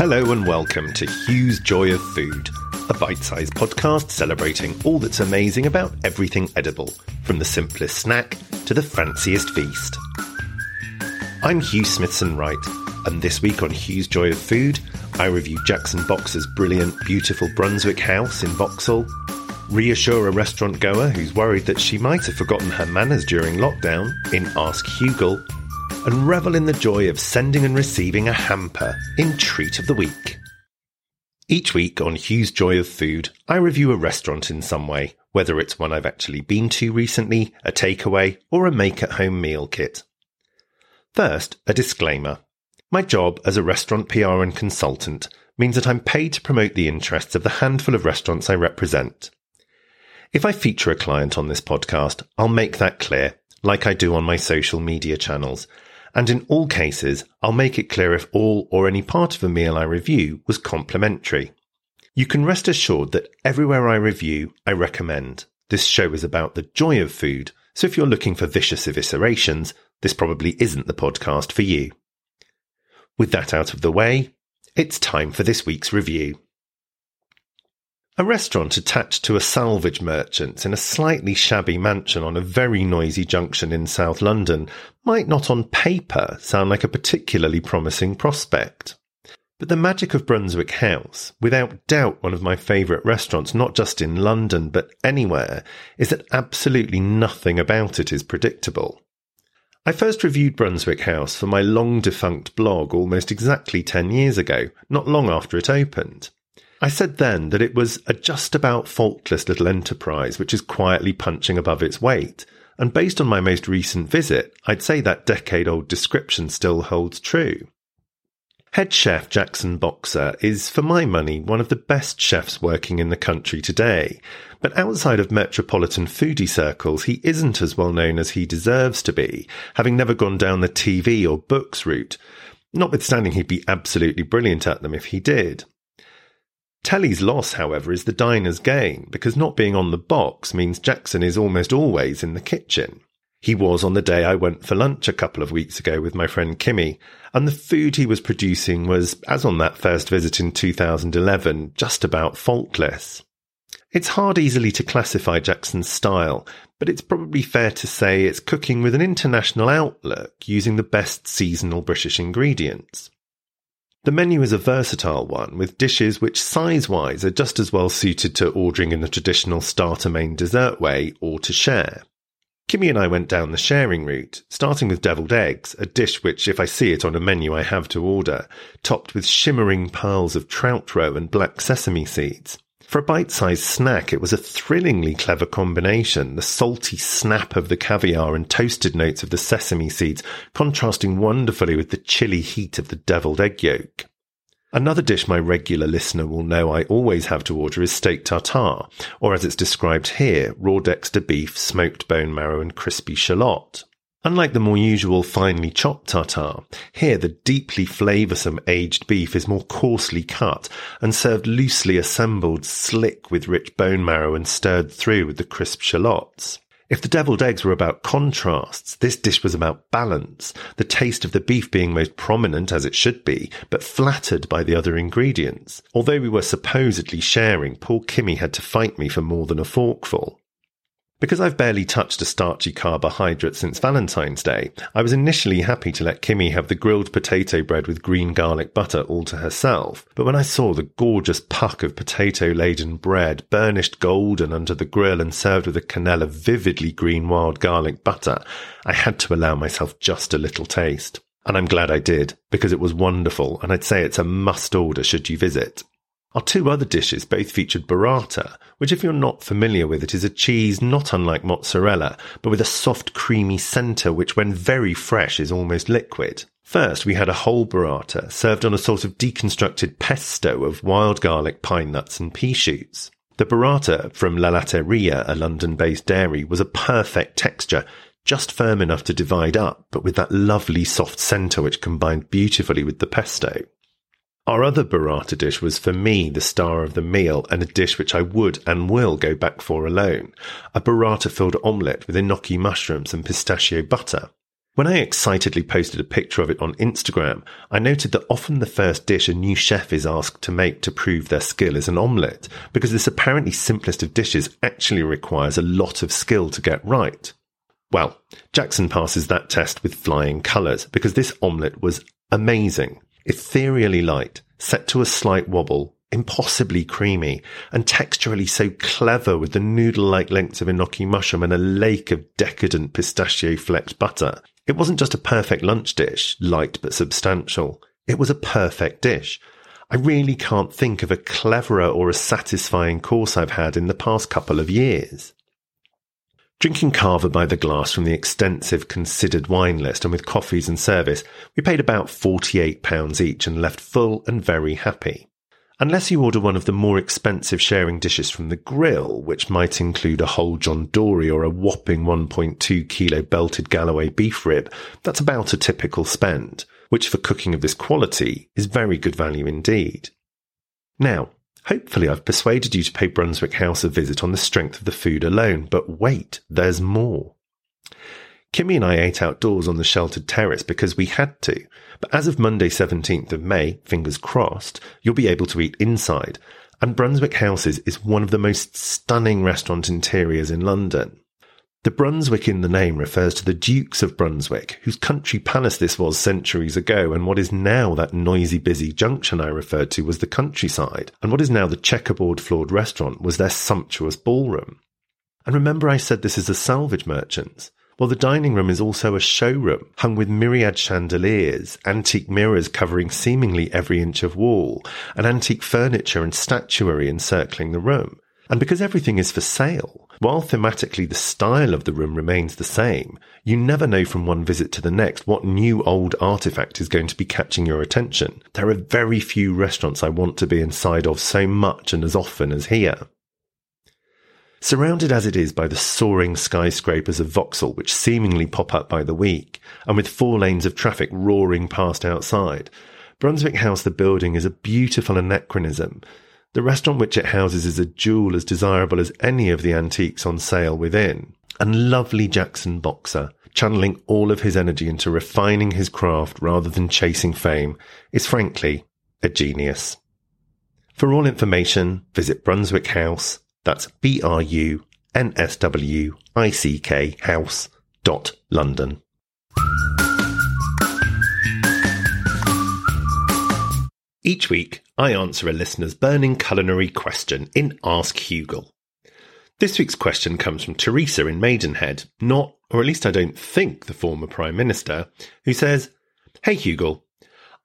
Hello and welcome to Hugh's Joy of Food, a bite sized podcast celebrating all that's amazing about everything edible, from the simplest snack to the fanciest feast. I'm Hugh Smithson Wright, and this week on Hugh's Joy of Food, I review Jackson Boxer's brilliant, beautiful Brunswick house in Vauxhall, reassure a restaurant goer who's worried that she might have forgotten her manners during lockdown in Ask Hugle, and revel in the joy of sending and receiving a hamper in Treat of the Week. Each week on Hugh's Joy of Food, I review a restaurant in some way, whether it's one I've actually been to recently, a takeaway, or a make at home meal kit. First, a disclaimer. My job as a restaurant PR and consultant means that I'm paid to promote the interests of the handful of restaurants I represent. If I feature a client on this podcast, I'll make that clear, like I do on my social media channels, and in all cases, I'll make it clear if all or any part of a meal I review was complimentary. You can rest assured that everywhere I review, I recommend. This show is about the joy of food, so if you're looking for vicious eviscerations, this probably isn't the podcast for you. With that out of the way, it's time for this week's review. A restaurant attached to a salvage merchant in a slightly shabby mansion on a very noisy junction in South London might not on paper sound like a particularly promising prospect. But the magic of Brunswick House, without doubt one of my favourite restaurants, not just in London, but anywhere, is that absolutely nothing about it is predictable. I first reviewed Brunswick House for my long defunct blog almost exactly 10 years ago, not long after it opened. I said then that it was a just about faultless little enterprise which is quietly punching above its weight. And based on my most recent visit, I'd say that decade old description still holds true. Head chef Jackson Boxer is, for my money, one of the best chefs working in the country today. But outside of metropolitan foodie circles, he isn't as well known as he deserves to be, having never gone down the TV or books route. Notwithstanding, he'd be absolutely brilliant at them if he did. Telly's loss, however, is the diner's gain, because not being on the box means Jackson is almost always in the kitchen. He was on the day I went for lunch a couple of weeks ago with my friend Kimmy, and the food he was producing was, as on that first visit in 2011, just about faultless. It's hard easily to classify Jackson's style, but it's probably fair to say it's cooking with an international outlook using the best seasonal British ingredients. The menu is a versatile one, with dishes which size wise are just as well suited to ordering in the traditional starter main dessert way or to share. Kimmy and I went down the sharing route, starting with deviled eggs, a dish which, if I see it on a menu, I have to order, topped with shimmering pearls of trout roe and black sesame seeds. For a bite-sized snack, it was a thrillingly clever combination, the salty snap of the caviar and toasted notes of the sesame seeds contrasting wonderfully with the chilli heat of the deviled egg yolk. Another dish my regular listener will know I always have to order is steak tartare, or as it's described here, raw Dexter beef, smoked bone marrow and crispy shallot. Unlike the more usual finely chopped tartare, here the deeply flavoursome aged beef is more coarsely cut and served loosely assembled, slick with rich bone marrow and stirred through with the crisp shallots. If the deviled eggs were about contrasts, this dish was about balance, the taste of the beef being most prominent as it should be, but flattered by the other ingredients. Although we were supposedly sharing, poor Kimmy had to fight me for more than a forkful. Because I've barely touched a starchy carbohydrate since Valentine's Day, I was initially happy to let Kimmy have the grilled potato bread with green garlic butter all to herself. But when I saw the gorgeous puck of potato laden bread, burnished golden under the grill and served with a quenelle of vividly green wild garlic butter, I had to allow myself just a little taste. And I'm glad I did, because it was wonderful, and I'd say it's a must order should you visit. Our two other dishes both featured burrata, which if you're not familiar with it is a cheese not unlike mozzarella, but with a soft creamy centre which when very fresh is almost liquid. First, we had a whole burrata served on a sort of deconstructed pesto of wild garlic, pine nuts and pea shoots. The burrata from La Latteria, a London-based dairy, was a perfect texture, just firm enough to divide up, but with that lovely soft centre which combined beautifully with the pesto. Our other burrata dish was for me the star of the meal and a dish which I would and will go back for alone. A burrata filled omelette with enoki mushrooms and pistachio butter. When I excitedly posted a picture of it on Instagram, I noted that often the first dish a new chef is asked to make to prove their skill is an omelette, because this apparently simplest of dishes actually requires a lot of skill to get right. Well, Jackson passes that test with flying colours, because this omelette was amazing, ethereally light, set to a slight wobble, impossibly creamy, and texturally so clever with the noodle-like lengths of enoki mushroom and a lake of decadent pistachio-flecked butter. It wasn't just a perfect lunch dish, light but substantial. It was a perfect dish. I really can't think of a cleverer or a satisfying course I've had in the past couple of years. Drinking cava by the glass from the extensive considered wine list and with coffees and service, we paid about £48 each and left full and very happy. Unless you order one of the more expensive sharing dishes from the grill, which might include a whole John Dory or a whopping 1.2 kilo belted Galloway beef rib, that's about a typical spend, which for cooking of this quality is very good value indeed. Now, hopefully I've persuaded you to pay Brunswick House a visit on the strength of the food alone, but wait, there's more. Kimmy and I ate outdoors on the sheltered terrace because we had to. But as of Monday 17th of May, fingers crossed, you'll be able to eat inside. And Brunswick Houses is one of the most stunning restaurant interiors in London. The Brunswick in the name refers to the Dukes of Brunswick, whose country palace this was centuries ago, and what is now that noisy, busy junction I referred to was the countryside, and what is now the checkerboard floored restaurant was their sumptuous ballroom. And remember I said this is a salvage merchant's. Well, the dining room is also a showroom hung with myriad chandeliers, antique mirrors covering seemingly every inch of wall, and antique furniture and statuary encircling the room. And because everything is for sale, while thematically the style of the room remains the same, you never know from one visit to the next what new old artifact is going to be catching your attention. There are very few restaurants I want to be inside of so much and as often as here. Surrounded as it is by the soaring skyscrapers of Vauxhall, which seemingly pop up by the week, and with four lanes of traffic roaring past outside, Brunswick House, the building, is a beautiful anachronism. The restaurant which it houses is a jewel as desirable as any of the antiques on sale within. And lovely Jackson Boxer, channeling all of his energy into refining his craft rather than chasing fame, is frankly a genius. For all information, visit Brunswick House that's B R U N S W I C K house dot London. Each week, I answer a listener's burning culinary question in Ask Hugel. This week's question comes from Teresa in Maidenhead, not, or at least I don't think, the former Prime Minister, who says, Hey Hugel,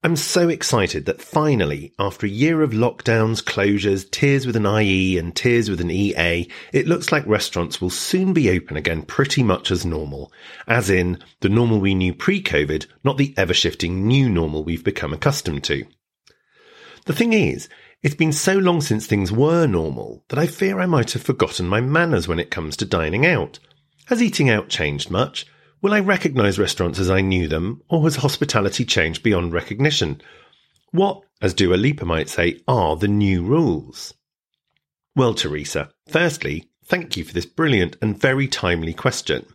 I'm so excited that finally, after a year of lockdowns, closures, tiers with an IE and tears with an EA, it looks like restaurants will soon be open again pretty much as normal. As in, the normal we knew pre-COVID, not the ever-shifting new normal we've become accustomed to. The thing is, it's been so long since things were normal that I fear I might have forgotten my manners when it comes to dining out. Has eating out changed much? Will I recognise restaurants as I knew them, or has hospitality changed beyond recognition? What, as Dua Lipa might say, are the new rules? Well, Teresa, firstly, thank you for this brilliant and very timely question.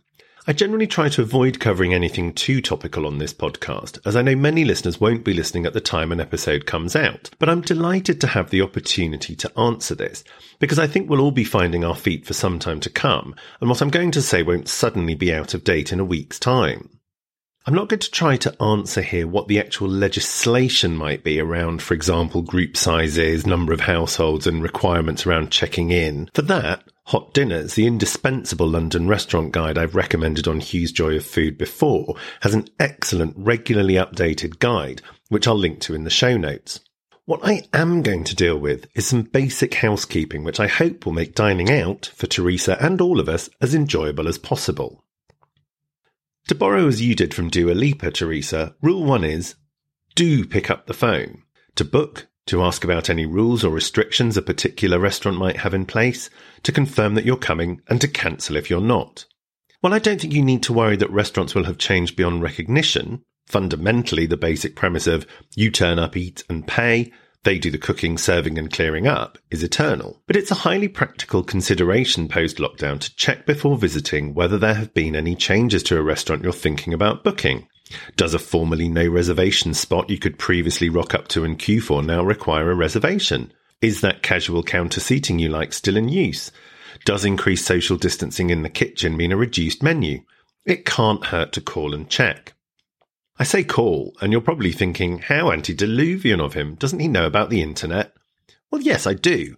I generally try to avoid covering anything too topical on this podcast, as I know many listeners won't be listening at the time an episode comes out. But I'm delighted to have the opportunity to answer this, because I think we'll all be finding our feet for some time to come, and what I'm going to say won't suddenly be out of date in a week's time. I'm not going to try to answer here what the actual legislation might be around, for example, group sizes, number of households, and requirements around checking in. For that, Hot Dinners, the indispensable London restaurant guide I've recommended on Hugh's Joy of Food before, has an excellent, regularly updated guide, which I'll link to in the show notes. What I am going to deal with is some basic housekeeping, which I hope will make dining out, for Teresa and all of us, as enjoyable as possible. To borrow as you did from Dua Lipa, Teresa, rule one is do pick up the phone. To book, to ask about any rules or restrictions a particular restaurant might have in place, to confirm that you're coming, and to cancel if you're not. While I don't think you need to worry that restaurants will have changed beyond recognition, fundamentally the basic premise of you turn up, eat, and pay, they do the cooking, serving, and clearing up, is eternal. But it's a highly practical consideration post lockdown to check before visiting whether there have been any changes to a restaurant you're thinking about booking. Does a formerly no reservation spot you could previously rock up to and queue for now require a reservation? Is that casual counter seating you like still in use? Does increased social distancing in the kitchen mean a reduced menu? It can't hurt to call and check. I say call, and you're probably thinking, how antediluvian of him. Doesn't he know about the internet? Well, yes, I do.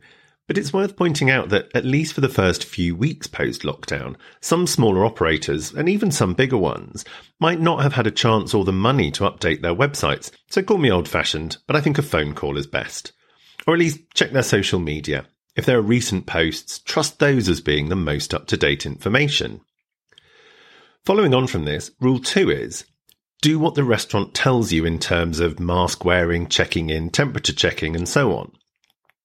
But it's worth pointing out that, at least for the first few weeks post lockdown, some smaller operators, and even some bigger ones, might not have had a chance or the money to update their websites. So call me old fashioned, but I think a phone call is best. Or at least check their social media. If there are recent posts, trust those as being the most up to date information. Following on from this, rule two is do what the restaurant tells you in terms of mask wearing, checking in, temperature checking, and so on.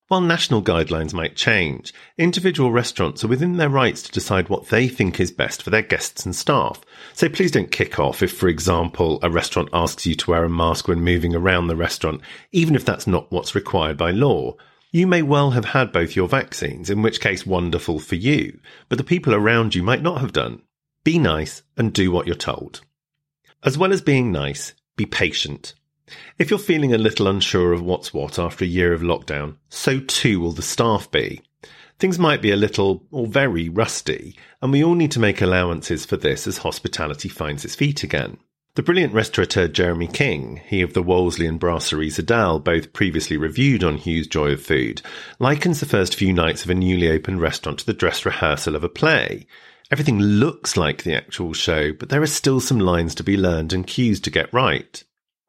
While national guidelines might change, individual restaurants are within their rights to decide what they think is best for their guests and staff. So please don't kick off if, for example, a restaurant asks you to wear a mask when moving around the restaurant, even if that's not what's required by law. You may well have had both your vaccines, in which case wonderful for you, but the people around you might not have done. Be nice and do what you're told. As well as being nice, be patient. If you're feeling a little unsure of what's what after a year of lockdown, so too will the staff be. Things might be a little or very rusty, and we all need to make allowances for this as hospitality finds its feet again. The brilliant restaurateur Jeremy King, he of the Wolseley and Brasserie Zédel, both previously reviewed on Hugh's Joy of Food, likens the first few nights of a newly opened restaurant to the dress rehearsal of a play. Everything looks like the actual show, but there are still some lines to be learned and cues to get right.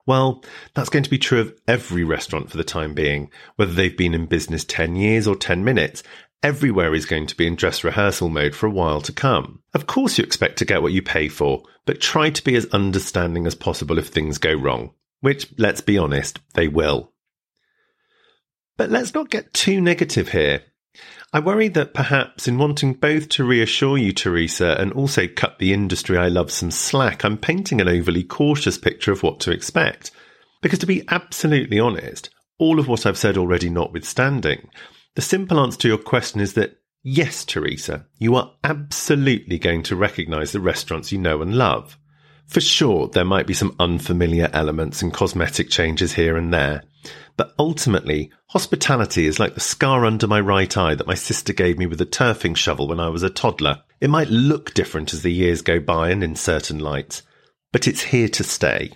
Well, that's going to be true of every restaurant for the time being, whether they've been in business 10 years or 10 minutes. Everywhere is going to be in dress rehearsal mode for a while to come. Of course, you expect to get what you pay for, but try to be as understanding as possible if things go wrong, which, let's be honest, they will. But let's not get too negative here. I worry that perhaps in wanting both to reassure you, Teresa, and also cut the industry I love some slack, I'm painting an overly cautious picture of what to expect. Because to be absolutely honest, all of what I've said already notwithstanding, the simple answer to your question is that yes, Teresa, you are absolutely going to recognize the restaurants you know and love. For sure, there might be some unfamiliar elements and cosmetic changes here and there, but ultimately, hospitality is like the scar under my right eye that my sister gave me with a turfing shovel when I was a toddler. It might look different as the years go by and in certain lights, but it's here to stay.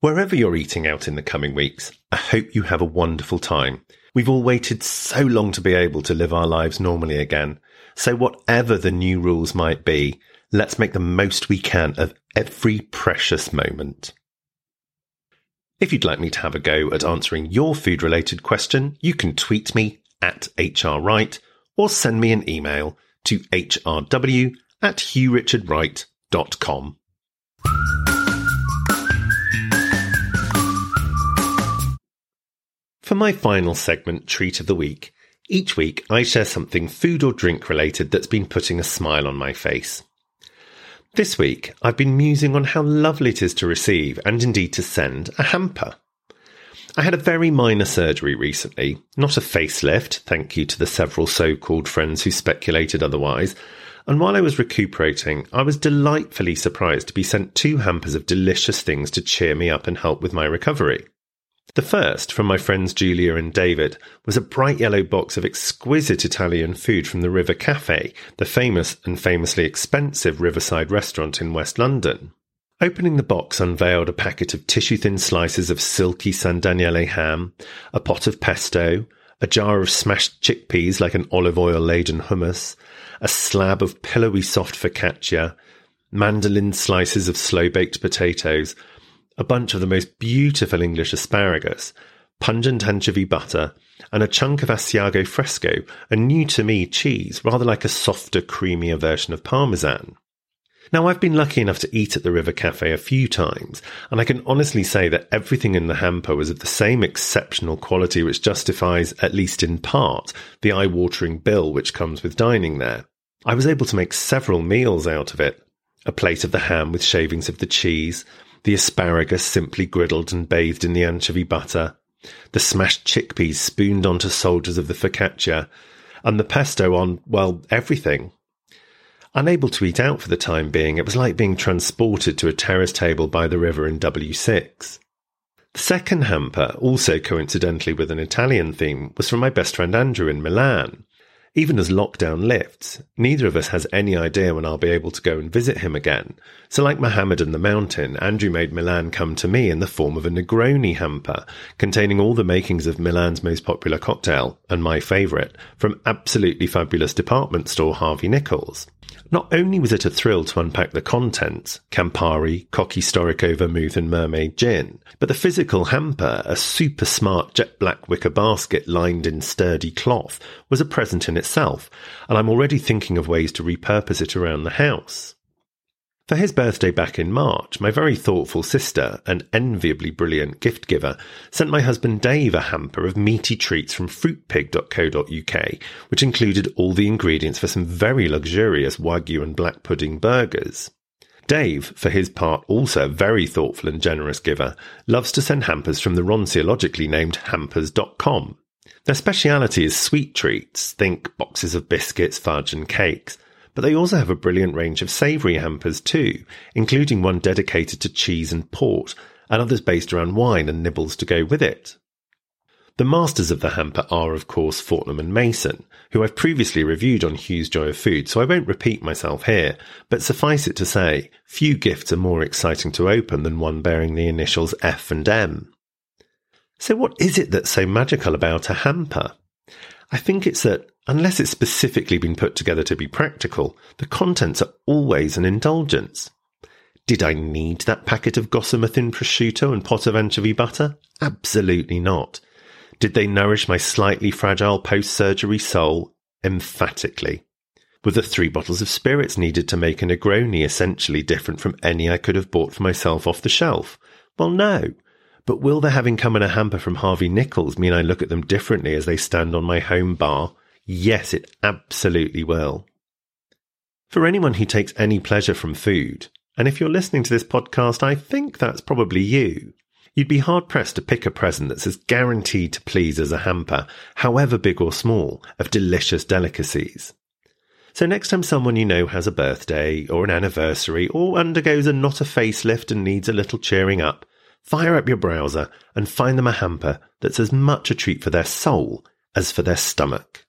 Wherever you're eating out in the coming weeks, I hope you have a wonderful time. We've all waited so long to be able to live our lives normally again. So whatever the new rules might be, let's make the most we can of every precious moment. If you'd like me to have a go at answering your food related question, you can tweet me at hrwright or send me an email to hrw at hughrichardwright.com. For my final segment, Treat of the Week, each week I share something food or drink related that's been putting a smile on my face. This week, I've been musing on how lovely it is to receive, and indeed to send, a hamper. I had a very minor surgery recently, not a facelift, thank you to the several so called friends who speculated otherwise. And while I was recuperating, I was delightfully surprised to be sent two hampers of delicious things to cheer me up and help with my recovery. The first, from my friends Julia and David, was a bright yellow box of exquisite Italian food from the River Cafe, the famous and famously expensive riverside restaurant in West London. Opening the box unveiled a packet of tissue thin slices of silky San Daniele ham, a pot of pesto, a jar of smashed chickpeas like an olive oil laden hummus, a slab of pillowy soft focaccia, mandolin slices of slow baked potatoes, a bunch of the most beautiful English asparagus, pungent anchovy butter, and a chunk of Asiago fresco, a new to me cheese, rather like a softer, creamier version of Parmesan. Now, I've been lucky enough to eat at the River Cafe a few times, and I can honestly say that everything in the hamper was of the same exceptional quality which justifies, at least in part, the eye watering bill which comes with dining there. I was able to make several meals out of it. A plate of the ham with shavings of the cheese, the asparagus simply griddled and bathed in the anchovy butter, the smashed chickpeas spooned onto soldiers of the focaccia, and the pesto on, well, everything. Unable to eat out for the time being, it was like being transported to a terrace table by the river in W6. The second hamper, also coincidentally with an Italian theme, was from my best friend Andrew in Milan. Even as lockdown lifts, neither of us has any idea when I'll be able to go and visit him again. So, like Mohammed and the Mountain, Andrew made Milan come to me in the form of a Negroni hamper, containing all the makings of Milan's most popular cocktail, and my favourite, from absolutely fabulous department store Harvey Nichols. Not only was it a thrill to unpack the contents, Campari, Cocchi Storico Vermouth and Mermaid Gin, but the physical hamper, a super smart jet black wicker basket lined in sturdy cloth, was a present in itself, and I'm already thinking of ways to repurpose it around the house. For his birthday back in March, my very thoughtful sister, an enviably brilliant gift giver, sent my husband Dave a hamper of meaty treats from fruitpig.co.uk, which included all the ingredients for some very luxurious Wagyu and black pudding burgers. Dave, for his part, also a very thoughtful and generous giver, loves to send hampers from the ronseologically named hampers.com. Their speciality is sweet treats, think boxes of biscuits, fudge and cakes, but they also have a brilliant range of savoury hampers too, including one dedicated to cheese and port, and others based around wine and nibbles to go with it. The masters of the hamper are, of course, Fortnum and Mason, who I've previously reviewed on Hugh's Joy of Food, so I won't repeat myself here, but suffice it to say, few gifts are more exciting to open than one bearing the initials F and M. So what is it that's so magical about a hamper? I think it's that Unless it's specifically been put together to be practical, the contents are always an indulgence. Did I need that packet of gossamer thin prosciutto and pot of anchovy butter? Absolutely not. Did they nourish my slightly fragile post-surgery soul? Emphatically. Were the three bottles of spirits needed to make a Negroni essentially different from any I could have bought for myself off the shelf? Well, no. But will their having come in a hamper from Harvey Nichols mean I look at them differently as they stand on my home bar Yes, it absolutely will. For anyone who takes any pleasure from food, and if you're listening to this podcast, I think that's probably you. You'd be hard pressed to pick a present that's as guaranteed to please as a hamper, however big or small, of delicious delicacies. So next time someone you know has a birthday or an anniversary or undergoes a not a facelift and needs a little cheering up, fire up your browser and find them a hamper that's as much a treat for their soul as for their stomach.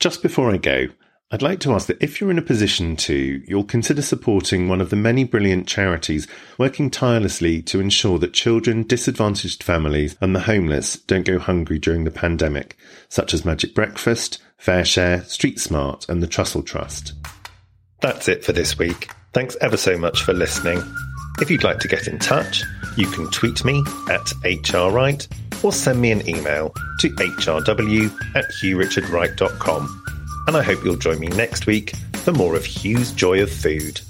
Just before I go, I'd like to ask that if you're in a position to, you'll consider supporting one of the many brilliant charities working tirelessly to ensure that children, disadvantaged families, and the homeless don't go hungry during the pandemic, such as Magic Breakfast, FareShare, Street Smart, and the Trussell Trust. That's it for this week. Thanks ever so much for listening. If you'd like to get in touch, you can tweet me at hrwright or send me an email to hrw at hughrichardwright.com. And I hope you'll join me next week for more of Hugh's Joy of Food.